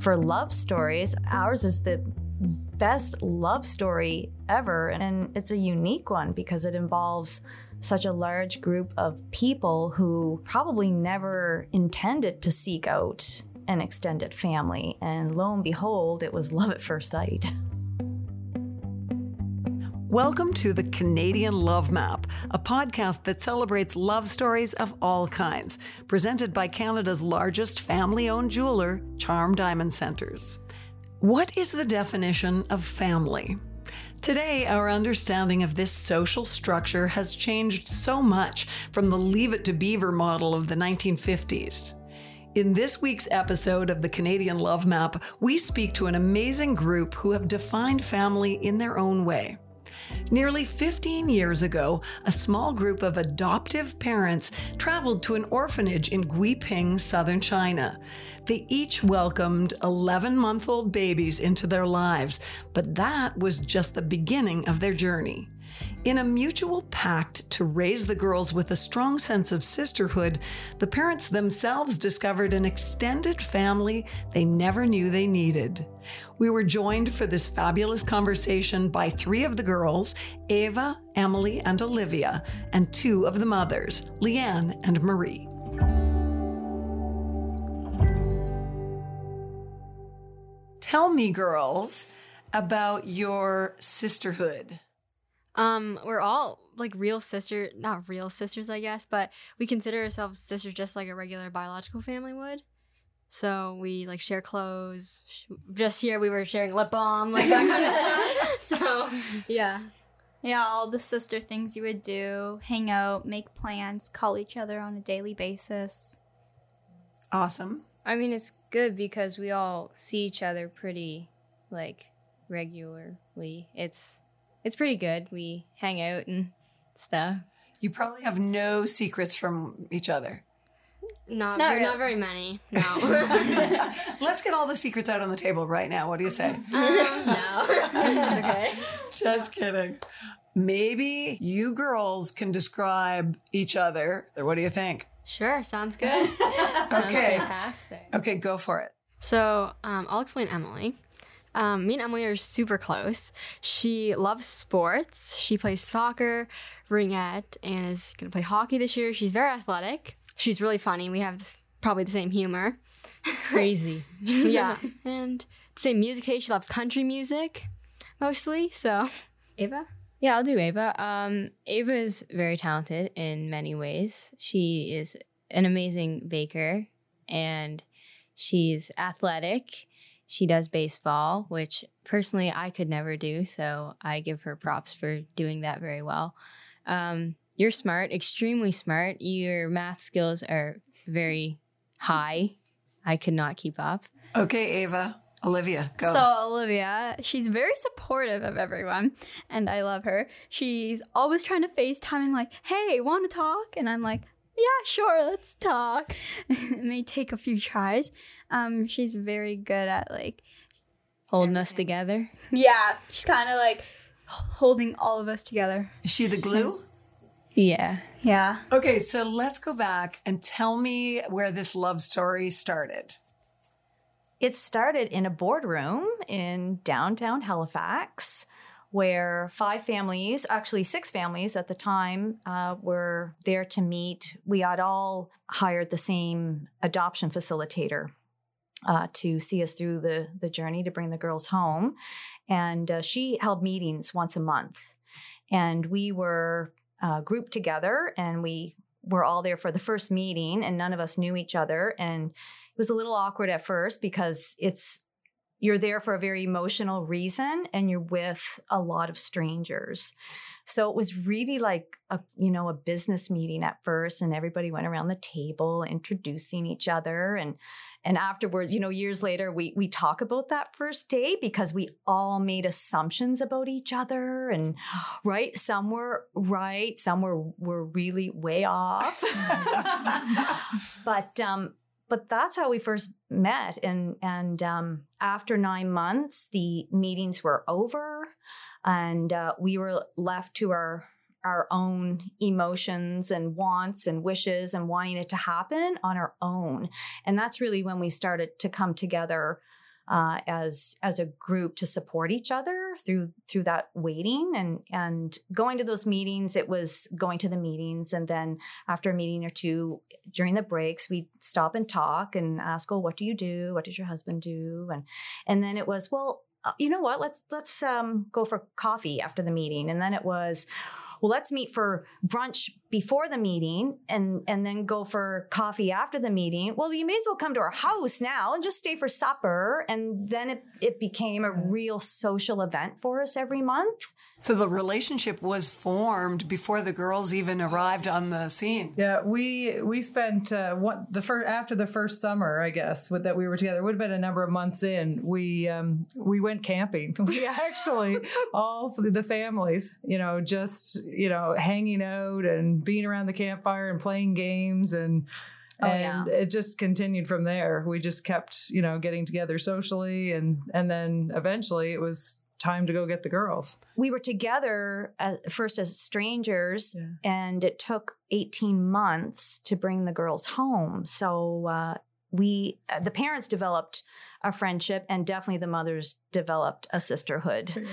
For love stories, ours is the best love story ever. And it's a unique one because it involves such a large group of people who probably never intended to seek out an extended family. And lo and behold, it was love at first sight. Welcome to the Canadian Love Map, a podcast that celebrates love stories of all kinds, presented by Canada's largest family owned jeweler, Charm Diamond Centers. What is the definition of family? Today, our understanding of this social structure has changed so much from the Leave It to Beaver model of the 1950s. In this week's episode of the Canadian Love Map, we speak to an amazing group who have defined family in their own way. Nearly 15 years ago, a small group of adoptive parents traveled to an orphanage in Guiping, southern China. They each welcomed 11 month old babies into their lives, but that was just the beginning of their journey. In a mutual pact to raise the girls with a strong sense of sisterhood, the parents themselves discovered an extended family they never knew they needed. We were joined for this fabulous conversation by three of the girls Ava, Emily, and Olivia, and two of the mothers, Leanne and Marie. Tell me, girls, about your sisterhood. Um, we're all like real sister, not real sisters, I guess, but we consider ourselves sisters just like a regular biological family would. So we like share clothes. Just here, we were sharing lip balm, like that kind of stuff. So yeah, yeah, all the sister things you would do: hang out, make plans, call each other on a daily basis. Awesome. I mean, it's good because we all see each other pretty like regularly. It's it's pretty good. We hang out and stuff. You probably have no secrets from each other. Not, Not very, really. not very many. No. Let's get all the secrets out on the table right now. What do you say? um, no. Okay. Just kidding. Maybe you girls can describe each other. What do you think? Sure, sounds good. Sounds Okay. fantastic. Okay, go for it. So um, I'll explain Emily. Um, me and Emily are super close. She loves sports. She plays soccer, ringette, and is going to play hockey this year. She's very athletic. She's really funny. We have probably the same humor. Crazy. yeah. And same music taste. She loves country music mostly. So, Ava? Yeah, I'll do Ava. Um, Ava is very talented in many ways. She is an amazing baker and she's athletic. She does baseball, which personally I could never do. So I give her props for doing that very well. Um, you're smart, extremely smart. Your math skills are very high. I could not keep up. Okay, Ava. Olivia, go. So Olivia, she's very supportive of everyone, and I love her. She's always trying to FaceTime and like, "Hey, want to talk?" And I'm like, "Yeah, sure, let's talk." it may take a few tries. Um, she's very good at like, Holding us together. yeah, she's kind of like holding all of us together. Is she the glue? Yeah. Yeah. Okay, so let's go back and tell me where this love story started. It started in a boardroom in downtown Halifax where five families, actually six families at the time, uh, were there to meet. We had all hired the same adoption facilitator uh, to see us through the, the journey to bring the girls home. And uh, she held meetings once a month. And we were uh, grouped together and we were all there for the first meeting, and none of us knew each other. And it was a little awkward at first because it's you're there for a very emotional reason and you're with a lot of strangers. So it was really like a you know a business meeting at first and everybody went around the table introducing each other and and afterwards, you know, years later we we talk about that first day because we all made assumptions about each other and right, some were right, some were were really way off. but um but that's how we first met and and um, after nine months the meetings were over and uh, we were left to our our own emotions and wants and wishes and wanting it to happen on our own. And that's really when we started to come together uh, as as a group to support each other through through that waiting and and going to those meetings. It was going to the meetings, and then after a meeting or two during the breaks, we'd stop and talk and ask, "Oh, what do you do? What does your husband do?" and and then it was, "Well, uh, you know what? Let's let's um, go for coffee after the meeting," and then it was well, let's meet for brunch before the meeting and and then go for coffee after the meeting. Well, you may as well come to our house now and just stay for supper. And then it, it became a real social event for us every month. So the relationship was formed before the girls even arrived on the scene. Yeah, we we spent uh, what the first after the first summer, I guess, with that we were together. It would have been a number of months in. We um, we went camping. We actually all the families, you know, just you know, hanging out and being around the campfire and playing games and. Oh, and yeah. it just continued from there. We just kept, you know, getting together socially, and and then eventually it was time to go get the girls. We were together as, first as strangers, Yeah. and it took 18 months to bring the girls home. So uh, we, uh, the parents developed a friendship, and definitely the mothers developed a sisterhood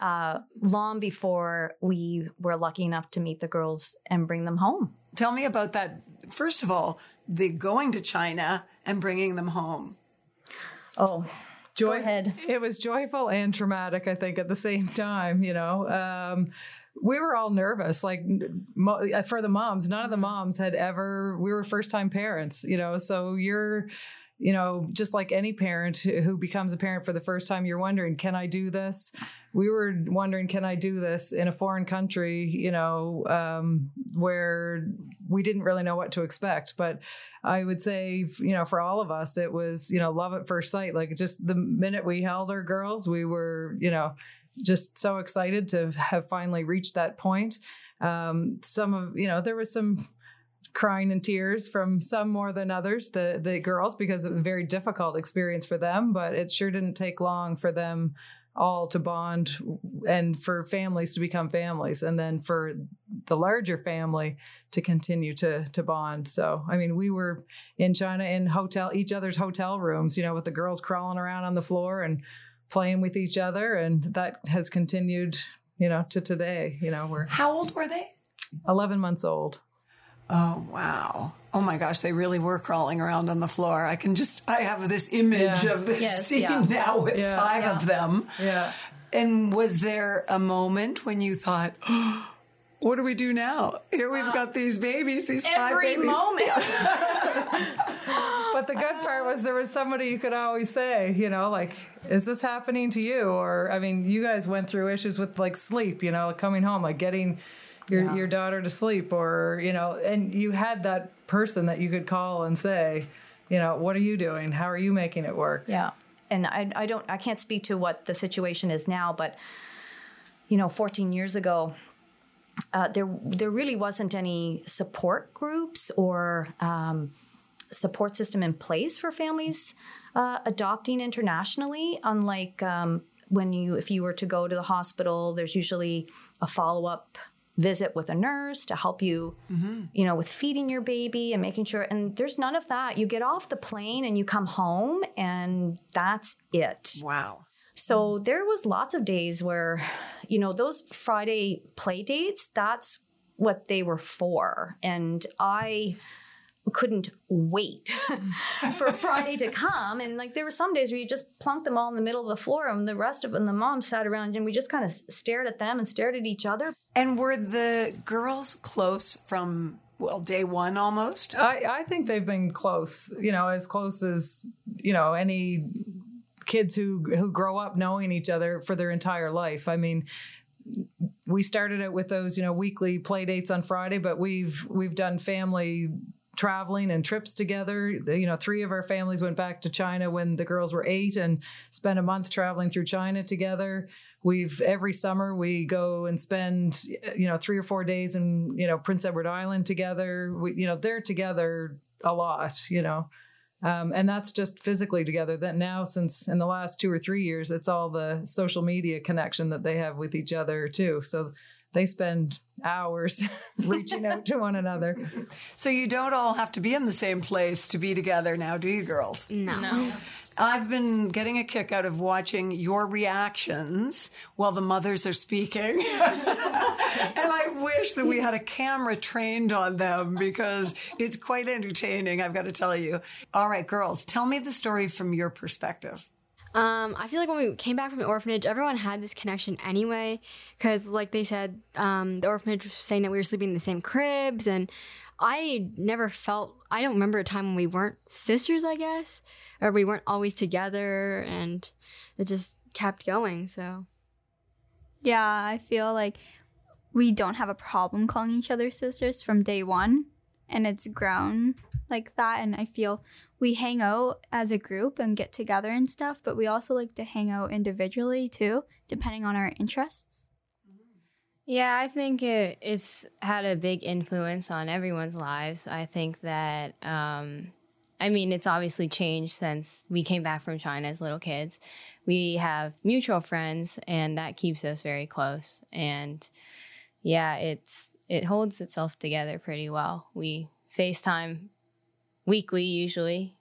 uh, long before we were lucky enough to meet the girls and bring them home. Tell me about that. First of all, the going to China and bringing them home. Oh, Joy, Go ahead. It was joyful and traumatic, I think, at the same time. You know, um, we were all nervous. Like uh, for the moms, none of the moms had ever. We were first time parents. You know, so you're. You know, just like any parent who who becomes a parent for the first time, you're wondering, can I do this? We were wondering, can I do this in a foreign country, you know, um, where we didn't really know what to expect. But I would say, you know, for all of us, it was, you know, love at first sight. Like just the minute we held our girls, we were, you know, just so excited to have finally reached that point. Um, some of, you know, there was some crying and tears from some more than others, the the girls, because it was a very difficult experience for them. But it sure didn't take long for them all to bond and for families to become families and then for the larger family to continue to to bond so i mean we were in china in hotel each other's hotel rooms you know with the girls crawling around on the floor and playing with each other and that has continued you know to today you know we're How old were they? 11 months old Oh, wow. Oh my gosh, they really were crawling around on the floor. I can just, I have this image Yeah. of this Yes, scene yeah. now with Yeah. five Yeah. of them. yeah And was there a moment when you thought, oh, what do we do now? Here we've uh, got these babies, these five babies. every babies. moment. But the good part was there was somebody you could always say, you know, like, is this happening to you? Or, I mean, you guys went through issues with like sleep, you know, coming home, like getting your, Yeah. your daughter to sleep, or, you know, and you had that person that you could call and say, you know, what are you doing? How are you making it work? Yeah. And I, I don't I can't speak to what the situation is now, but you know, 14 years ago, uh, there there really wasn't any support groups or um, support system in place for families uh, adopting internationally. Unlike um, when you if you were to go to the hospital, there's usually a follow up visit with a nurse to help you you know with feeding your baby and making sure and there's none of that you get off the plane and you come home and that's it Wow. so there was lots of days where, you know, those Friday play dates, that's what they were for. And I couldn't wait for Friday to come. And like there were some days where you just plunked them all in the middle of the floor and the rest of them, the moms sat around and we just kind of stared at them and stared at each other. And were the girls close from, well, day one almost? I, I think they've been close, you know, as close as, you know, any kids who who grow up knowing each other for their entire life. I mean, we started it with those you know weekly play dates on Friday, but we've we've done family traveling and trips together. You know, three of our families went back to China when the girls were eight and spent a month traveling through China together. We've every summer we go and spend you know three or four days in you know Prince Edward Island together. We you know they're together a lot. You know. Um, and that's just physically together. That now, since in the last two or three years, it's all the social media connection that they have with each other too. So they spend hours reaching out to one another. So you don't all have to be in the same place to be together now, do you, girls? No. I've been getting a kick out of watching your reactions while the mothers are speaking. and I wish that we had a camera trained on them because it's quite entertaining, I've got to tell you. All right, girls, tell me the story from your perspective. Um, I feel like when we came back from the orphanage, everyone had this connection anyway, because like they said, um, the orphanage was saying that we were sleeping in the same cribs, and I never felt. I don't remember a time when we weren't sisters. I guess, or we weren't always together, and it just kept going. So, Yeah, I feel like we don't have a problem calling each other sisters from day one, and it's grown like that. And I feel we hang out as a group and get together and stuff, but we also like to hang out individually too, depending on our interests. Yeah, I think it, it's had a big influence on everyone's lives. I think that, um, I mean, it's obviously changed since we came back from China as little kids. We have mutual friends, and that keeps us very close. And yeah, it's it holds itself together pretty well. We FaceTime weekly, usually,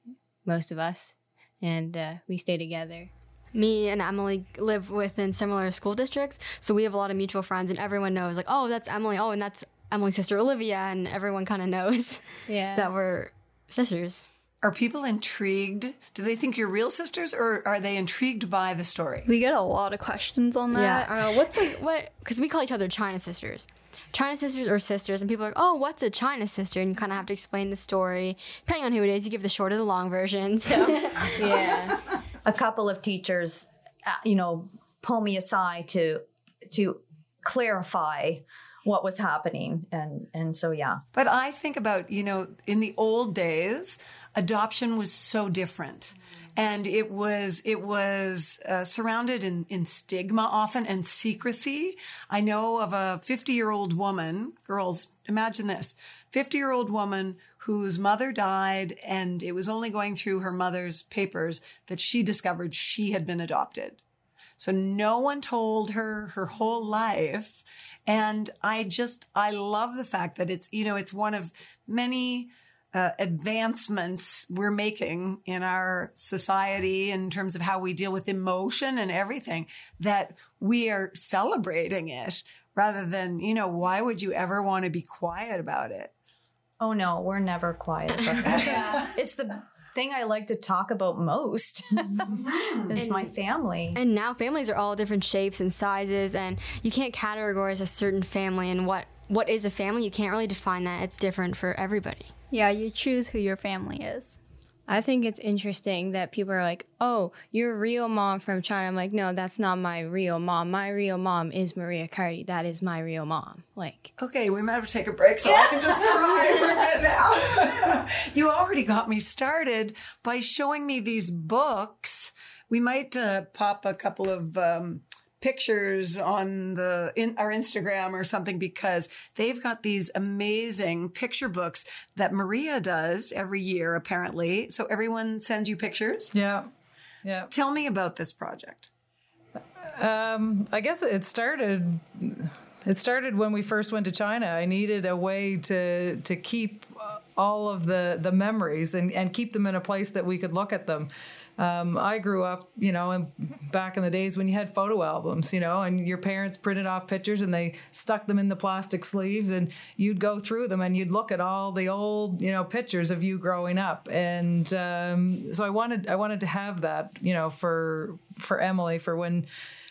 most of us, and uh, we stay together. me and Emily live within similar school districts, so we have a lot of mutual friends, and everyone knows like, oh, that's Emily. Oh, and that's Emily's sister Olivia, and everyone kind of knows Yeah. that we're sisters. Are people intrigued? Do they think you're real sisters or are they intrigued by the story? We get a lot of questions on that. Yeah. that. Uh, what's like what? Because we call each other China sisters, China sisters or sisters, and people are like, oh, what's a China sister? And you kind of have to explain the story. Depending on who it is, you give the short or the long version. So yeah. a couple of teachers, uh, you know, pull me aside to to clarify what was happening, and and so yeah, But I think about, you know, in the old days, adoption was so different. And it was it was uh, surrounded in, in stigma often and secrecy. I know of a 50 year old woman, girls, imagine this 50 year old woman whose mother died, and it was only going through her mother's papers that she discovered she had been adopted. So no one told her her whole life. And I just, I love the fact that it's, you know, it's one of many uh, advancements we're making in our society in terms of how we deal with emotion and everything that we are celebrating it rather than, you know, why would you ever want to be quiet about it? oh no, we're never quiet about that. It's the thing I like to talk about most. Mm-hmm. is my family. And now families are all different shapes and sizes, and you can't categorize a certain family and what what is a family. You can't really define that. It's different for everybody. Yeah, you choose who your family is. I think it's interesting that people are like, oh, your real mom from China. I'm like, no, that's not my real mom. My real mom is Maria Cardi. That is my real mom. Like, Okay, we might have to take a break so I can just cry for a bit now. you already got me started by showing me these books. We might uh, pop a couple of um, pictures on the in our Instagram or something because they've got these amazing picture books that Maria does every year apparently. So everyone sends you pictures. Yeah. Yeah. Tell me about this project. Um, I guess it started. It started when we first went to China. I needed a way to to keep all of the the memories and and keep them in a place that we could look at them. Um, I grew up, you know, in, back in the days when you had photo albums, you know, and your parents printed off pictures and they stuck them in the plastic sleeves, and you'd go through them and you'd look at all the old, you know, pictures of you growing up. And um, so I wanted, I wanted to have that, you know, for for Emily for when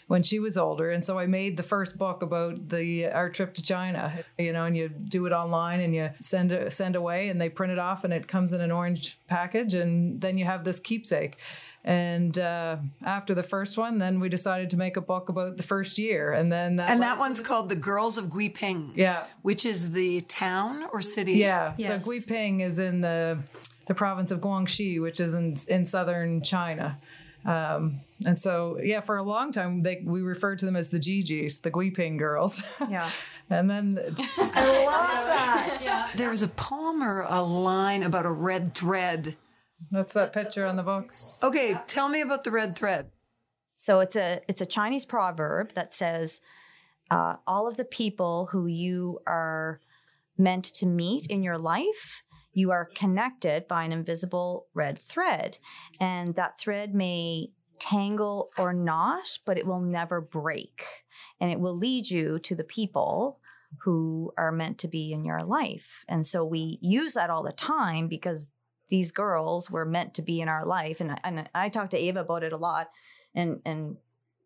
when she was older. And so I made the first book about the our trip to China. You know, and you do it online and you send it send away, and they print it off, and it comes in an orange package, and then you have this keepsake. And uh, after the first one, then we decided to make a book about the first year, and then that And that one's called The Girls of Guiping. Yeah. Which is the town or city? Yeah. Yes. So Guiping is in the the province of Guangxi, which is in in southern China. Um, and so, yeah, for a long time, they, we referred to them as the Gigi's, the Guiping girls. Yeah. and then, I love that. There was a Palmer, a line about a red thread. that's that picture on the book. Okay, tell me about the red thread. So it's a it's a Chinese proverb that says, uh, "All of the people who you are meant to meet in your life, you are connected by an invisible red thread, and that thread may tangle or not, but it will never break, and it will lead you to the people." Who are meant to be in your life. And so we use that all the time because these girls were meant to be in our life. And, and I talk to Ava about it a lot and and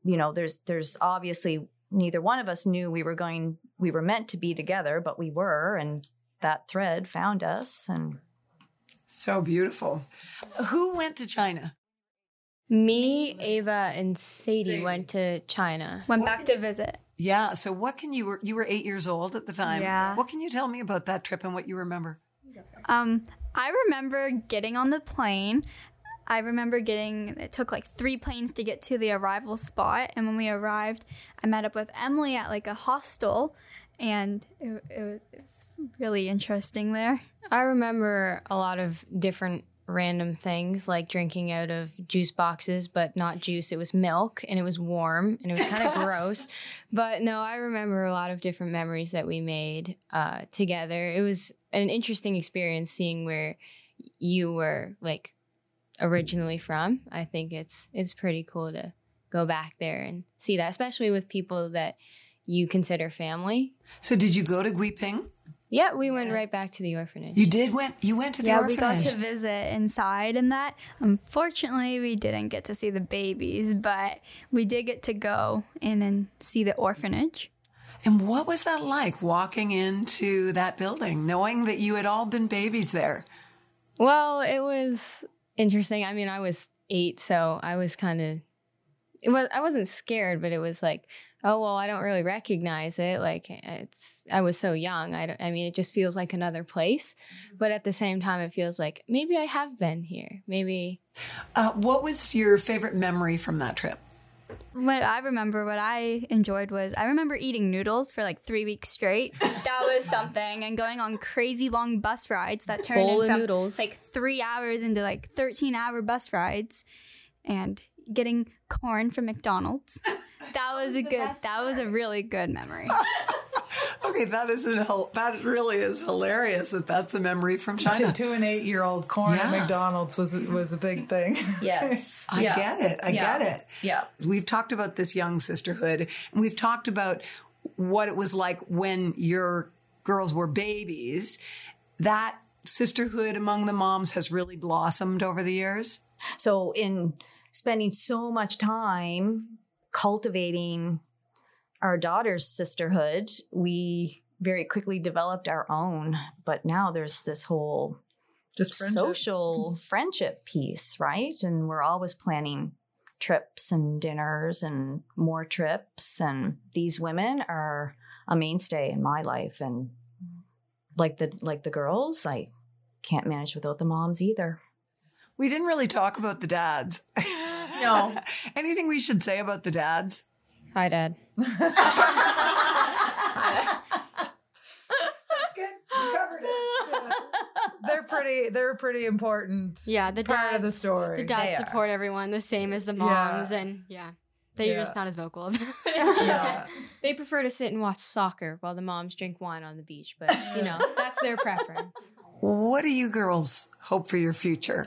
you know there's there's obviously neither one of us knew we were going we were meant to be together but we were and that thread found us and So beautiful. Who went to China? Me, Ava, and Sadie, went to China. Went back to visit. Yeah. So what can you were you were eight years old at the time? Yeah. What can you tell me about that trip and what you remember? Um, I remember getting on the plane. I remember getting it took like three planes to get to the arrival spot, and when we arrived, I met up with Emily at like a hostel, and it, it, was really interesting there. I remember a lot of different random things like drinking out of juice boxes, but not juice. It was milk and it was warm and it was kind of gross. But no, I remember a lot of different memories that we made uh, together. It was an interesting experience seeing where you were like originally from. I think it's it's pretty cool to go back there and see that, especially with people that you consider family. So did you go to Guiping? Yeah, we went right back to the orphanage. You did went you went to the orphanage. yeah, we got to visit inside and that. Unfortunately, we didn't get to see the babies, but we did get to go in and see the orphanage. and what was that like walking into that building, knowing that you had all been babies there? Well, it was interesting. I mean, I was eight, so I was kind of. It was. I wasn't scared, but it was like, oh well, I don't really recognize it. Like it's. I was so young. I. Don't, I mean, it just feels like another place, but at the same time, it feels like maybe I have been here. Maybe. Uh, what was your favorite memory from that trip? What I remember, what I enjoyed was I remember eating noodles for like three weeks straight. That was something, and going on crazy long bus rides that turned Bowl in of from noodles. like three hours into like thirteen hour bus rides, and getting corn from McDonald's. That was a good. That was a really good memory. Okay, that is an, hil- that really is hilarious that that's a memory from To, China. to an eight year old, corn at McDonald's was was a big thing. yes I get it. I get it. yeah We've talked about this young sisterhood, and we've talked about what it was like when your girls were babies. That sisterhood among the moms has really blossomed over the years. so in spending so much time cultivating our daughter's sisterhood we very quickly developed our own but now there's this whole Just friendship. social friendship piece, right? And we're always planning trips and dinners and more trips. And these women are a mainstay in my life. And like the like the girls, I can't manage without the moms either. We didn't really talk about the dads. No. Anything we should say about the dads? Hi, Dad. That's good. We covered it. They're pretty. They're pretty important. Yeah, the part of the dads- story. The dads They are. support everyone the same as the Yeah. moms, and yeah, they're Yeah. just not as vocal about it. Yeah. They prefer to sit and watch soccer while the moms drink wine on the beach, but you know that's their preference. What do you girls hope for your future?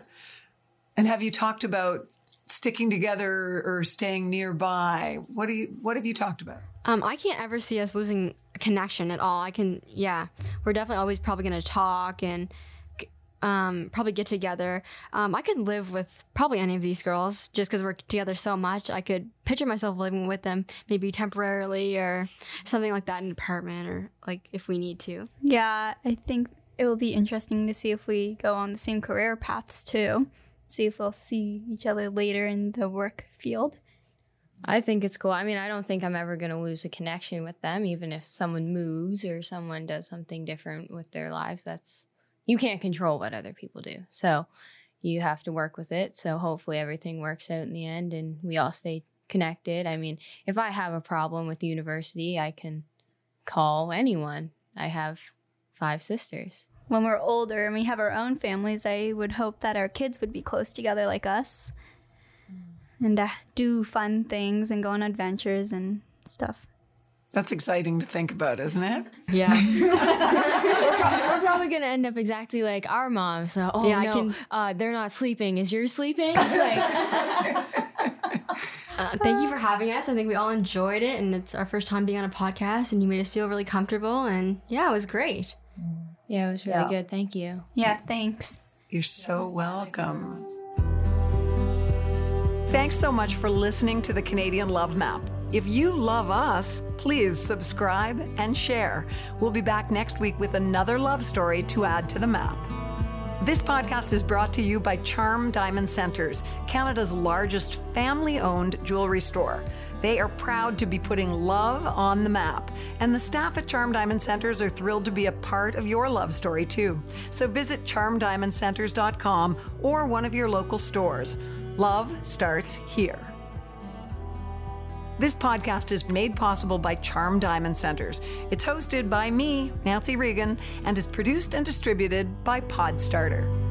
And have you talked about sticking together or staying nearby? What do you what have you talked about? Um, I can't ever see us losing connection at all. I can, yeah, we're definitely always probably gonna talk, and um, probably get together. Um, I could live with probably any of these girls just because we're together so much. I could picture myself living with them, maybe temporarily or something like that in an apartment or like if we need to. Yeah, I think it will be interesting to see if we go on the same career paths too. See if we'll see each other later in the work field. I think it's cool. I mean, I don't think I'm ever going to lose a connection with them, even if someone moves or someone does something different with their lives. That's, you can't control what other people do. So you have to work with it. So hopefully everything works out in the end and we all stay connected. I mean, if I have a problem with the university, I can call anyone. I have five sisters. When we're older and we have our own families, I would hope that our kids would be close together like us and uh, do fun things and go on adventures and stuff. That's exciting to think about, isn't it? Yeah. We're probably going to end up exactly like our mom. So, oh Yeah, I no, can- uh, they're not sleeping. Is yours sleeping? Like, Uh, thank you for having us. I think we all enjoyed it, and it's our first time being on a podcast, and you made us feel really comfortable. And yeah, it was great. Yeah, it was really good. Thank you. Yeah, thanks. You're so welcome. Thanks so much for listening to the Canadian Love Map. If you love us, please subscribe and share. We'll be back next week with another love story to add to the map. This podcast is brought to you by Charm Diamond Centers, Canada's largest family owned jewelry store. They are proud to be putting love on the map, and the staff at Charm Diamond Centers are thrilled to be a part of your love story too. So visit charmdiamondcenters.com or one of your local stores. Love starts here. This podcast is made possible by Charm Diamond Centers. It's hosted by me, Nancy Regan, and is produced and distributed by Podstarter.